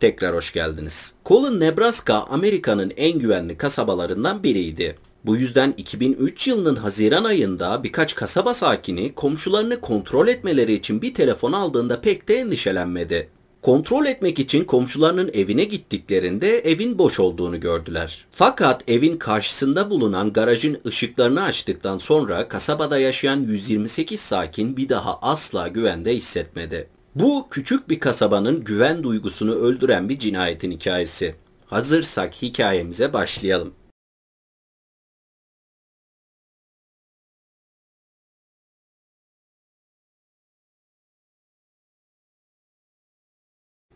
tekrar hoş geldiniz. Colin, Nebraska Amerika'nın en güvenli kasabalarından biriydi. Bu yüzden 2003 yılının Haziran ayında birkaç kasaba sakini komşularını kontrol etmeleri için bir telefon aldığında pek de endişelenmedi. Kontrol etmek için komşularının evine gittiklerinde evin boş olduğunu gördüler. Fakat evin karşısında bulunan garajın ışıklarını açtıktan sonra kasabada yaşayan 128 sakin bir daha asla güvende hissetmedi. Bu küçük bir kasabanın güven duygusunu öldüren bir cinayetin hikayesi. Hazırsak hikayemize başlayalım.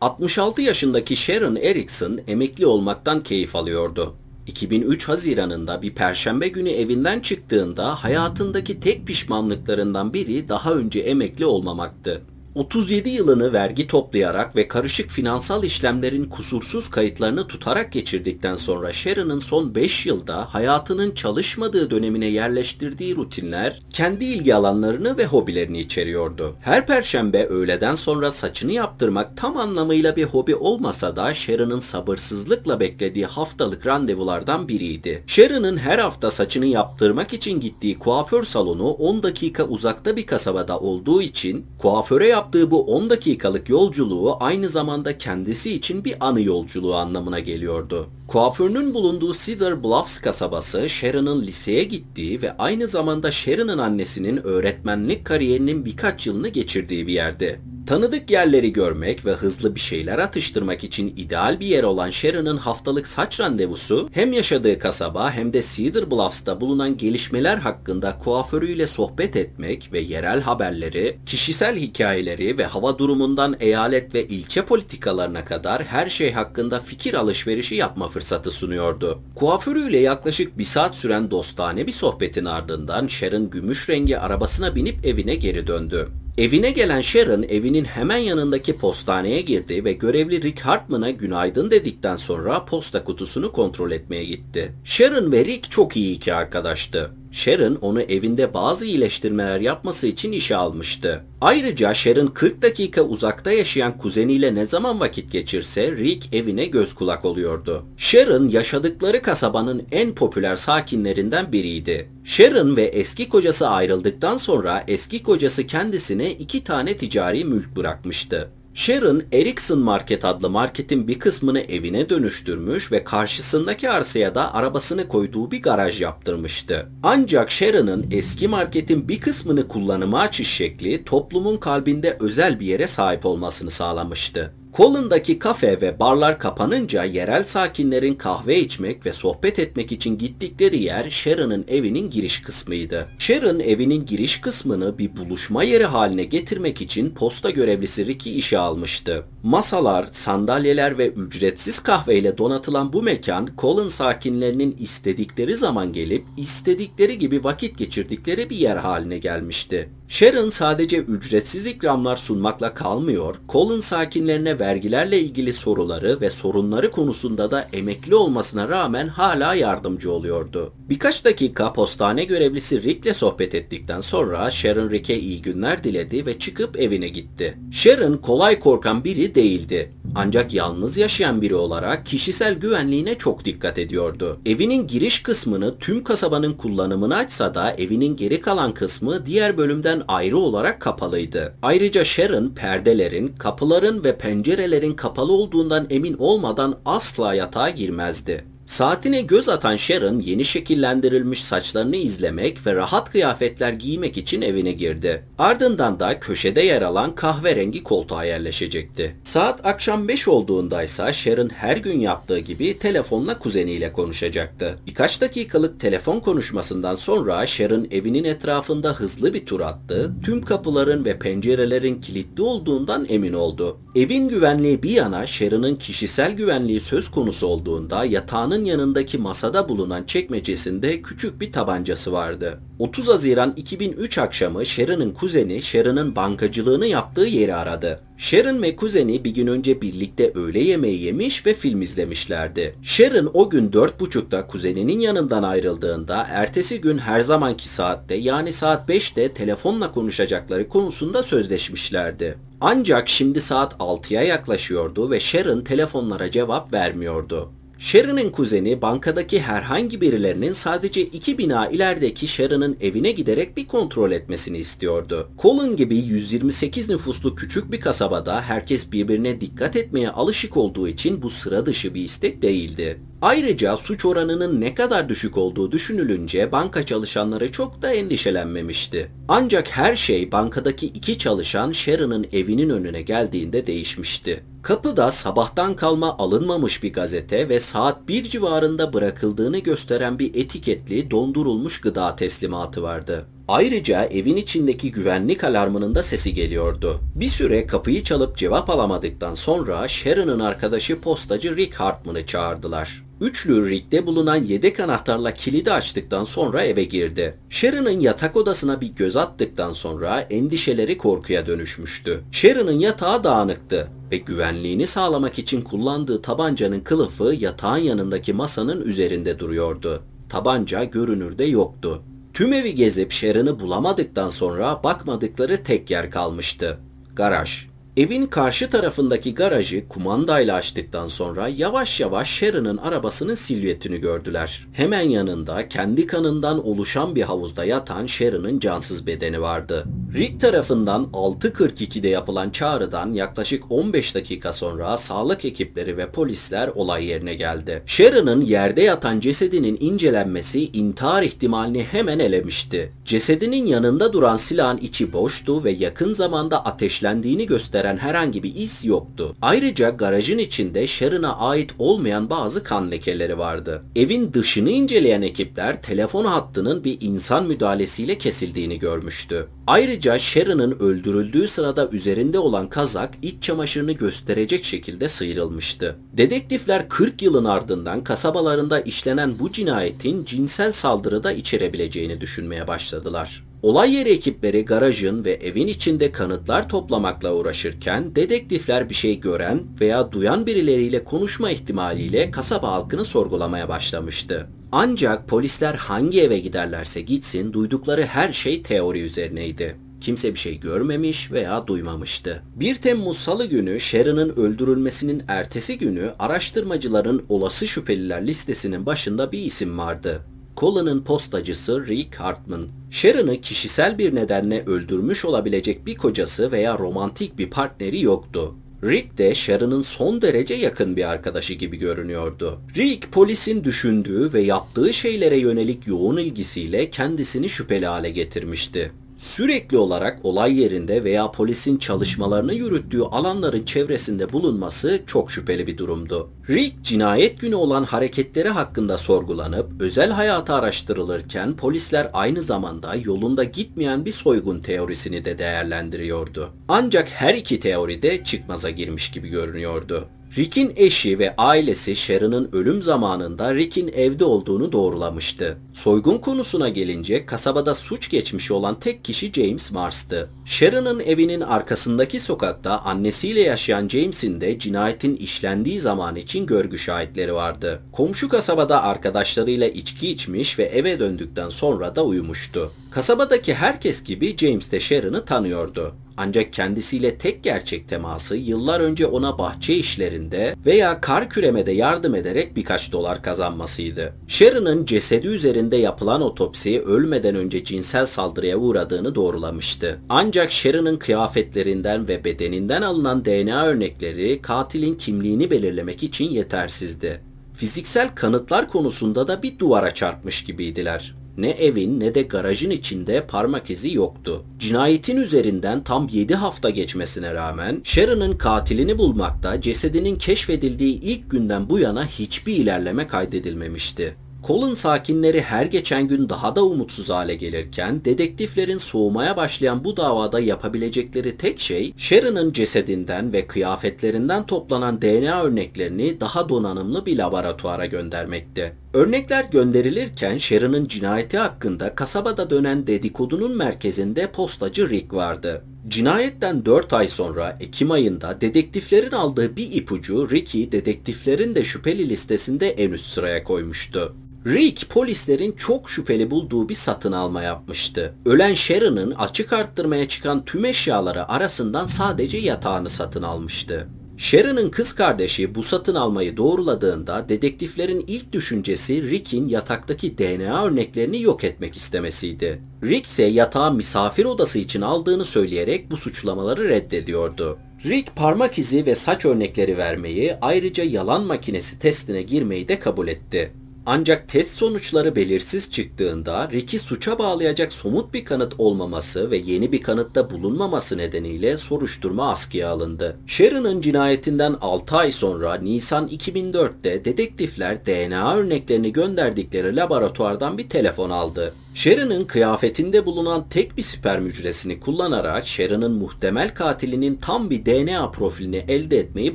66 yaşındaki Sharon Erickson emekli olmaktan keyif alıyordu. 2003 Haziran'ında bir perşembe günü evinden çıktığında hayatındaki tek pişmanlıklarından biri daha önce emekli olmamaktı. 37 yılını vergi toplayarak ve karışık finansal işlemlerin kusursuz kayıtlarını tutarak geçirdikten sonra Sharon'ın son 5 yılda hayatının çalışmadığı dönemine yerleştirdiği rutinler kendi ilgi alanlarını ve hobilerini içeriyordu. Her perşembe öğleden sonra saçını yaptırmak tam anlamıyla bir hobi olmasa da Sharon'ın sabırsızlıkla beklediği haftalık randevulardan biriydi. Sharon'ın her hafta saçını yaptırmak için gittiği kuaför salonu 10 dakika uzakta bir kasabada olduğu için kuaföre yap yaptığı bu 10 dakikalık yolculuğu aynı zamanda kendisi için bir anı yolculuğu anlamına geliyordu. Kuaförünün bulunduğu Cedar Bluffs kasabası Sharon'ın liseye gittiği ve aynı zamanda Sharon'ın annesinin öğretmenlik kariyerinin birkaç yılını geçirdiği bir yerdi. Tanıdık yerleri görmek ve hızlı bir şeyler atıştırmak için ideal bir yer olan Sharon'ın haftalık saç randevusu hem yaşadığı kasaba hem de Cedar Bluffs'ta bulunan gelişmeler hakkında kuaförüyle sohbet etmek ve yerel haberleri, kişisel hikayeleri ve hava durumundan eyalet ve ilçe politikalarına kadar her şey hakkında fikir alışverişi yapma fırsatı sunuyordu. Kuaförüyle yaklaşık bir saat süren dostane bir sohbetin ardından Sharon gümüş rengi arabasına binip evine geri döndü. Evine gelen Sharon evinin hemen yanındaki postaneye girdi ve görevli Rick Hartman'a günaydın dedikten sonra posta kutusunu kontrol etmeye gitti. Sharon ve Rick çok iyi iki arkadaştı. Sharon onu evinde bazı iyileştirmeler yapması için işe almıştı. Ayrıca Sharon 40 dakika uzakta yaşayan kuzeniyle ne zaman vakit geçirse Rick evine göz kulak oluyordu. Sharon yaşadıkları kasabanın en popüler sakinlerinden biriydi. Sharon ve eski kocası ayrıldıktan sonra eski kocası kendisine iki tane ticari mülk bırakmıştı. Sharon, Ericsson Market adlı marketin bir kısmını evine dönüştürmüş ve karşısındaki arsaya da arabasını koyduğu bir garaj yaptırmıştı. Ancak Sharon'ın eski marketin bir kısmını kullanıma açış şekli toplumun kalbinde özel bir yere sahip olmasını sağlamıştı. Colin'daki kafe ve barlar kapanınca yerel sakinlerin kahve içmek ve sohbet etmek için gittikleri yer Sharon'ın evinin giriş kısmıydı. Sharon evinin giriş kısmını bir buluşma yeri haline getirmek için posta görevlisi Ricky işe almıştı. Masalar, sandalyeler ve ücretsiz kahveyle donatılan bu mekan Colin sakinlerinin istedikleri zaman gelip istedikleri gibi vakit geçirdikleri bir yer haline gelmişti. Sharon sadece ücretsiz ikramlar sunmakla kalmıyor, Colin sakinlerine vergilerle ilgili soruları ve sorunları konusunda da emekli olmasına rağmen hala yardımcı oluyordu. Birkaç dakika postane görevlisi Rick'le sohbet ettikten sonra Sharon Rick'e iyi günler diledi ve çıkıp evine gitti. Sharon kolay korkan biri değildi. Ancak yalnız yaşayan biri olarak kişisel güvenliğine çok dikkat ediyordu. Evinin giriş kısmını tüm kasabanın kullanımını açsa da evinin geri kalan kısmı diğer bölümden ayrı olarak kapalıydı. Ayrıca Sharon perdelerin, kapıların ve pencerelerin kapalı olduğundan emin olmadan asla yatağa girmezdi. Saatine göz atan Sharon yeni şekillendirilmiş saçlarını izlemek ve rahat kıyafetler giymek için evine girdi. Ardından da köşede yer alan kahverengi koltuğa yerleşecekti. Saat akşam 5 olduğundaysa Sharon her gün yaptığı gibi telefonla kuzeniyle konuşacaktı. Birkaç dakikalık telefon konuşmasından sonra Sharon evinin etrafında hızlı bir tur attı. Tüm kapıların ve pencerelerin kilitli olduğundan emin oldu. Evin güvenliği bir yana Sharon'ın kişisel güvenliği söz konusu olduğunda yatağının yatağın yanındaki masada bulunan çekmecesinde küçük bir tabancası vardı. 30 Haziran 2003 akşamı Sharon'ın kuzeni Sharon'ın bankacılığını yaptığı yeri aradı. Sharon ve kuzeni bir gün önce birlikte öğle yemeği yemiş ve film izlemişlerdi. Sharon o gün 4.30'da kuzeninin yanından ayrıldığında ertesi gün her zamanki saatte yani saat 5'te telefonla konuşacakları konusunda sözleşmişlerdi. Ancak şimdi saat 6'ya yaklaşıyordu ve Sharon telefonlara cevap vermiyordu. Sharon'ın kuzeni bankadaki herhangi birilerinin sadece iki bina ilerideki Sharon'ın evine giderek bir kontrol etmesini istiyordu. Colin gibi 128 nüfuslu küçük bir kasabada herkes birbirine dikkat etmeye alışık olduğu için bu sıra dışı bir istek değildi. Ayrıca suç oranının ne kadar düşük olduğu düşünülünce banka çalışanları çok da endişelenmemişti. Ancak her şey bankadaki iki çalışan Sharon'ın evinin önüne geldiğinde değişmişti. Kapıda sabahtan kalma alınmamış bir gazete ve saat 1 civarında bırakıldığını gösteren bir etiketli dondurulmuş gıda teslimatı vardı. Ayrıca evin içindeki güvenlik alarmının da sesi geliyordu. Bir süre kapıyı çalıp cevap alamadıktan sonra Sharon'ın arkadaşı postacı Rick Hartman'ı çağırdılar. Üçlü Rick'te bulunan yedek anahtarla kilidi açtıktan sonra eve girdi. Sharon'ın yatak odasına bir göz attıktan sonra endişeleri korkuya dönüşmüştü. Sharon'ın yatağı dağınıktı ve güvenliğini sağlamak için kullandığı tabancanın kılıfı yatağın yanındaki masanın üzerinde duruyordu. Tabanca görünürde yoktu. Tüm evi gezip Sharon'ı bulamadıktan sonra bakmadıkları tek yer kalmıştı. Garaj. Evin karşı tarafındaki garajı kumandayla açtıktan sonra yavaş yavaş Sharon'ın arabasının silüetini gördüler. Hemen yanında kendi kanından oluşan bir havuzda yatan Sharon'ın cansız bedeni vardı. Rick tarafından 6.42'de yapılan çağrıdan yaklaşık 15 dakika sonra sağlık ekipleri ve polisler olay yerine geldi. Sharon'ın yerde yatan cesedinin incelenmesi intihar ihtimalini hemen elemişti. Cesedinin yanında duran silahın içi boştu ve yakın zamanda ateşlendiğini gösteren herhangi bir iz yoktu. Ayrıca garajın içinde Sharon'a ait olmayan bazı kan lekeleri vardı. Evin dışını inceleyen ekipler telefon hattının bir insan müdahalesiyle kesildiğini görmüştü. Ayrıca Sharon'ın öldürüldüğü sırada üzerinde olan kazak iç çamaşırını gösterecek şekilde sıyrılmıştı. Dedektifler 40 yılın ardından kasabalarında işlenen bu cinayetin cinsel saldırıda içerebileceğini düşünmeye başladılar. Olay yeri ekipleri garajın ve evin içinde kanıtlar toplamakla uğraşırken dedektifler bir şey gören veya duyan birileriyle konuşma ihtimaliyle kasaba halkını sorgulamaya başlamıştı. Ancak polisler hangi eve giderlerse gitsin duydukları her şey teori üzerineydi. Kimse bir şey görmemiş veya duymamıştı. 1 Temmuz Salı günü Sharon'ın öldürülmesinin ertesi günü araştırmacıların olası şüpheliler listesinin başında bir isim vardı. Colin'ın postacısı Rick Hartman. Sharon'ı kişisel bir nedenle öldürmüş olabilecek bir kocası veya romantik bir partneri yoktu. Rick de Sharon'ın son derece yakın bir arkadaşı gibi görünüyordu. Rick polisin düşündüğü ve yaptığı şeylere yönelik yoğun ilgisiyle kendisini şüpheli hale getirmişti sürekli olarak olay yerinde veya polisin çalışmalarını yürüttüğü alanların çevresinde bulunması çok şüpheli bir durumdu. Rick cinayet günü olan hareketleri hakkında sorgulanıp özel hayatı araştırılırken polisler aynı zamanda yolunda gitmeyen bir soygun teorisini de değerlendiriyordu. Ancak her iki teori de çıkmaza girmiş gibi görünüyordu. Rick'in eşi ve ailesi Sharon'ın ölüm zamanında Rick'in evde olduğunu doğrulamıştı. Soygun konusuna gelince kasabada suç geçmişi olan tek kişi James Mars'tı. Sharon'ın evinin arkasındaki sokakta annesiyle yaşayan James'in de cinayetin işlendiği zaman için görgü şahitleri vardı. Komşu kasabada arkadaşlarıyla içki içmiş ve eve döndükten sonra da uyumuştu. Kasabadaki herkes gibi James de Sharon'ı tanıyordu. Ancak kendisiyle tek gerçek teması yıllar önce ona bahçe işlerinde veya kar küremede yardım ederek birkaç dolar kazanmasıydı. Sharon'ın cesedi üzerinde yapılan otopsi ölmeden önce cinsel saldırıya uğradığını doğrulamıştı. Ancak Sharon'ın kıyafetlerinden ve bedeninden alınan DNA örnekleri katilin kimliğini belirlemek için yetersizdi. Fiziksel kanıtlar konusunda da bir duvara çarpmış gibiydiler. Ne evin ne de garajın içinde parmak izi yoktu. Cinayetin üzerinden tam 7 hafta geçmesine rağmen Sharon'ın katilini bulmakta cesedinin keşfedildiği ilk günden bu yana hiçbir ilerleme kaydedilmemişti. Colin sakinleri her geçen gün daha da umutsuz hale gelirken dedektiflerin soğumaya başlayan bu davada yapabilecekleri tek şey Sharon'ın cesedinden ve kıyafetlerinden toplanan DNA örneklerini daha donanımlı bir laboratuvara göndermekti. Örnekler gönderilirken Sharon'ın cinayeti hakkında kasabada dönen dedikodunun merkezinde postacı Rick vardı. Cinayetten 4 ay sonra Ekim ayında dedektiflerin aldığı bir ipucu Rick'i dedektiflerin de şüpheli listesinde en üst sıraya koymuştu. Rick polislerin çok şüpheli bulduğu bir satın alma yapmıştı. Ölen Sharon'ın açık arttırmaya çıkan tüm eşyaları arasından sadece yatağını satın almıştı. Sharon'ın kız kardeşi bu satın almayı doğruladığında dedektiflerin ilk düşüncesi Rick'in yataktaki DNA örneklerini yok etmek istemesiydi. Rick ise yatağı misafir odası için aldığını söyleyerek bu suçlamaları reddediyordu. Rick parmak izi ve saç örnekleri vermeyi ayrıca yalan makinesi testine girmeyi de kabul etti. Ancak test sonuçları belirsiz çıktığında Rick'i suça bağlayacak somut bir kanıt olmaması ve yeni bir kanıtta bulunmaması nedeniyle soruşturma askıya alındı. Sharon'ın cinayetinden 6 ay sonra Nisan 2004'te dedektifler DNA örneklerini gönderdikleri laboratuvardan bir telefon aldı. Sharon'ın kıyafetinde bulunan tek bir sperm hücresini kullanarak Sharon'ın muhtemel katilinin tam bir DNA profilini elde etmeyi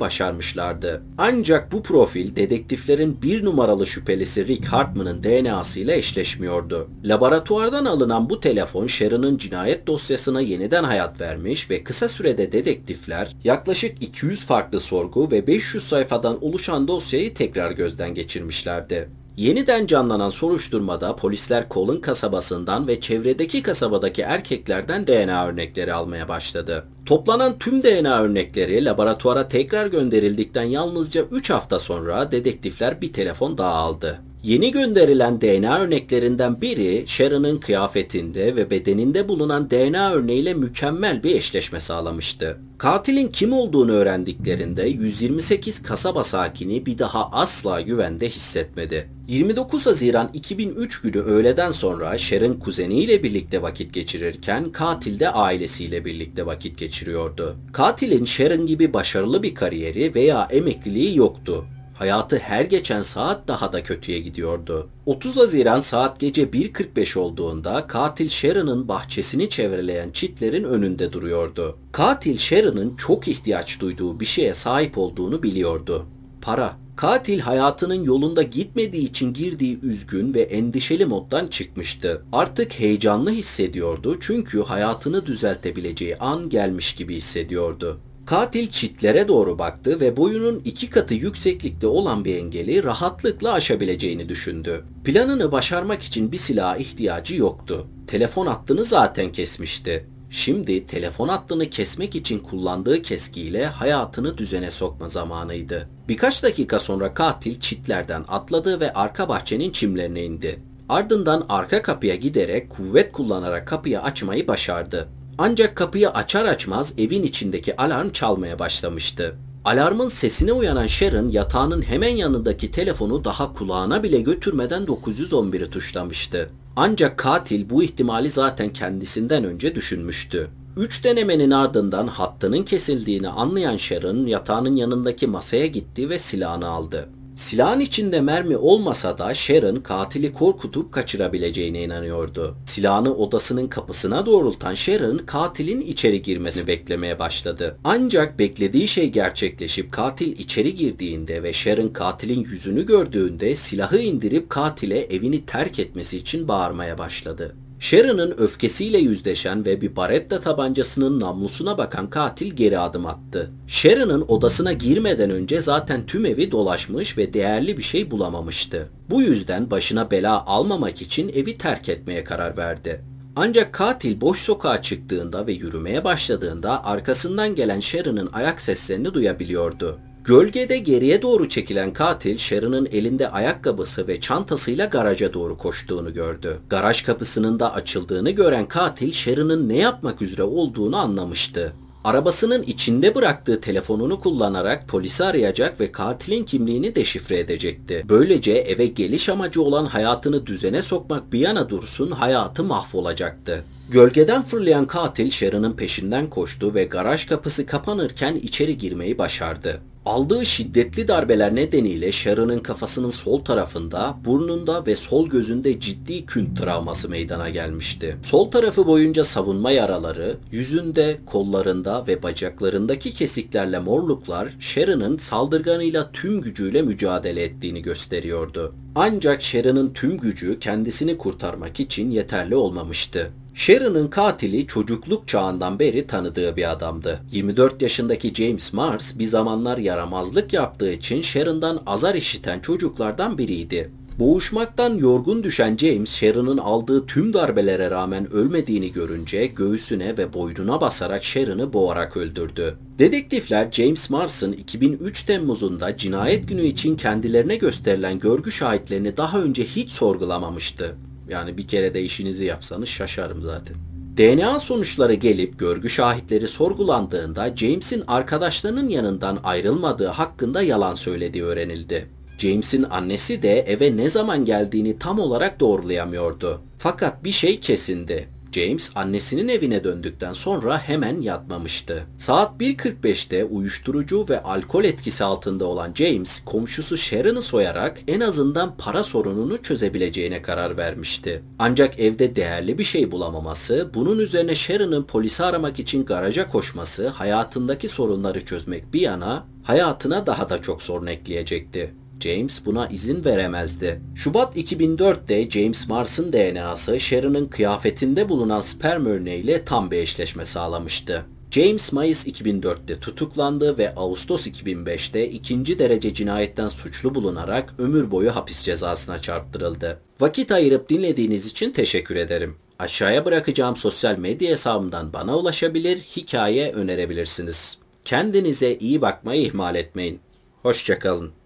başarmışlardı. Ancak bu profil dedektiflerin bir numaralı şüphelisi Rick Hartman'ın DNA'sı ile eşleşmiyordu. Laboratuvardan alınan bu telefon Sharon'ın cinayet dosyasına yeniden hayat vermiş ve kısa sürede dedektifler yaklaşık 200 farklı sorgu ve 500 sayfadan oluşan dosyayı tekrar gözden geçirmişlerdi. Yeniden canlanan soruşturmada polisler Colin kasabasından ve çevredeki kasabadaki erkeklerden DNA örnekleri almaya başladı. Toplanan tüm DNA örnekleri laboratuvara tekrar gönderildikten yalnızca 3 hafta sonra dedektifler bir telefon daha aldı. Yeni gönderilen DNA örneklerinden biri Sharon'ın kıyafetinde ve bedeninde bulunan DNA örneğiyle mükemmel bir eşleşme sağlamıştı. Katilin kim olduğunu öğrendiklerinde 128 kasaba sakini bir daha asla güvende hissetmedi. 29 Haziran 2003 günü öğleden sonra Sharon kuzeniyle birlikte vakit geçirirken katil de ailesiyle birlikte vakit geçiriyordu. Katilin Sharon gibi başarılı bir kariyeri veya emekliliği yoktu. Hayatı her geçen saat daha da kötüye gidiyordu. 30 Haziran saat gece 1.45 olduğunda katil Sharon'ın bahçesini çevreleyen çitlerin önünde duruyordu. Katil Sharon'ın çok ihtiyaç duyduğu bir şeye sahip olduğunu biliyordu. Para. Katil hayatının yolunda gitmediği için girdiği üzgün ve endişeli moddan çıkmıştı. Artık heyecanlı hissediyordu çünkü hayatını düzeltebileceği an gelmiş gibi hissediyordu. Katil çitlere doğru baktı ve boyunun iki katı yükseklikte olan bir engeli rahatlıkla aşabileceğini düşündü. Planını başarmak için bir silaha ihtiyacı yoktu. Telefon hattını zaten kesmişti. Şimdi telefon hattını kesmek için kullandığı keskiyle hayatını düzene sokma zamanıydı. Birkaç dakika sonra katil çitlerden atladı ve arka bahçenin çimlerine indi. Ardından arka kapıya giderek kuvvet kullanarak kapıyı açmayı başardı. Ancak kapıyı açar açmaz evin içindeki alarm çalmaya başlamıştı. Alarmın sesine uyanan Sharon yatağının hemen yanındaki telefonu daha kulağına bile götürmeden 911'i tuşlamıştı. Ancak katil bu ihtimali zaten kendisinden önce düşünmüştü. Üç denemenin ardından hattının kesildiğini anlayan Sharon yatağının yanındaki masaya gitti ve silahını aldı. Silahın içinde mermi olmasa da Sharon katili korkutup kaçırabileceğine inanıyordu. Silahını odasının kapısına doğrultan Sharon katilin içeri girmesini beklemeye başladı. Ancak beklediği şey gerçekleşip katil içeri girdiğinde ve Sharon katilin yüzünü gördüğünde silahı indirip katile evini terk etmesi için bağırmaya başladı. Sharon'ın öfkesiyle yüzleşen ve bir baretta tabancasının namlusuna bakan katil geri adım attı. Sharon'ın odasına girmeden önce zaten tüm evi dolaşmış ve değerli bir şey bulamamıştı. Bu yüzden başına bela almamak için evi terk etmeye karar verdi. Ancak katil boş sokağa çıktığında ve yürümeye başladığında arkasından gelen Sharon'ın ayak seslerini duyabiliyordu. Gölgede geriye doğru çekilen katil Sharon'ın elinde ayakkabısı ve çantasıyla garaja doğru koştuğunu gördü. Garaj kapısının da açıldığını gören katil Sharon'ın ne yapmak üzere olduğunu anlamıştı. Arabasının içinde bıraktığı telefonunu kullanarak polisi arayacak ve katilin kimliğini deşifre edecekti. Böylece eve geliş amacı olan hayatını düzene sokmak bir yana dursun hayatı mahvolacaktı. Gölgeden fırlayan katil Sharon'ın peşinden koştu ve garaj kapısı kapanırken içeri girmeyi başardı. Aldığı şiddetli darbeler nedeniyle Sharon'ın kafasının sol tarafında, burnunda ve sol gözünde ciddi künt travması meydana gelmişti. Sol tarafı boyunca savunma yaraları, yüzünde, kollarında ve bacaklarındaki kesiklerle morluklar Sharon'ın saldırganıyla tüm gücüyle mücadele ettiğini gösteriyordu. Ancak Sharon'ın tüm gücü kendisini kurtarmak için yeterli olmamıştı. Sharon'ın katili çocukluk çağından beri tanıdığı bir adamdı. 24 yaşındaki James Mars bir zamanlar yaramazlık yaptığı için Sharon'dan azar işiten çocuklardan biriydi. Boğuşmaktan yorgun düşen James, Sharon'ın aldığı tüm darbelere rağmen ölmediğini görünce göğsüne ve boynuna basarak Sharon'ı boğarak öldürdü. Dedektifler James Mars'ın 2003 Temmuz'unda cinayet günü için kendilerine gösterilen görgü şahitlerini daha önce hiç sorgulamamıştı. Yani bir kere de işinizi yapsanız şaşarım zaten. DNA sonuçları gelip görgü şahitleri sorgulandığında James'in arkadaşlarının yanından ayrılmadığı hakkında yalan söylediği öğrenildi. James'in annesi de eve ne zaman geldiğini tam olarak doğrulayamıyordu. Fakat bir şey kesindi. James annesinin evine döndükten sonra hemen yatmamıştı. Saat 1.45'te uyuşturucu ve alkol etkisi altında olan James komşusu Sharon'ı soyarak en azından para sorununu çözebileceğine karar vermişti. Ancak evde değerli bir şey bulamaması, bunun üzerine Sharon'ın polisi aramak için garaja koşması hayatındaki sorunları çözmek bir yana hayatına daha da çok sorun ekleyecekti. James buna izin veremezdi. Şubat 2004'te James Mars'ın DNA'sı Sharon'ın kıyafetinde bulunan sperm örneğiyle tam bir eşleşme sağlamıştı. James Mayıs 2004'te tutuklandı ve Ağustos 2005'te ikinci derece cinayetten suçlu bulunarak ömür boyu hapis cezasına çarptırıldı. Vakit ayırıp dinlediğiniz için teşekkür ederim. Aşağıya bırakacağım sosyal medya hesabımdan bana ulaşabilir, hikaye önerebilirsiniz. Kendinize iyi bakmayı ihmal etmeyin. Hoşçakalın.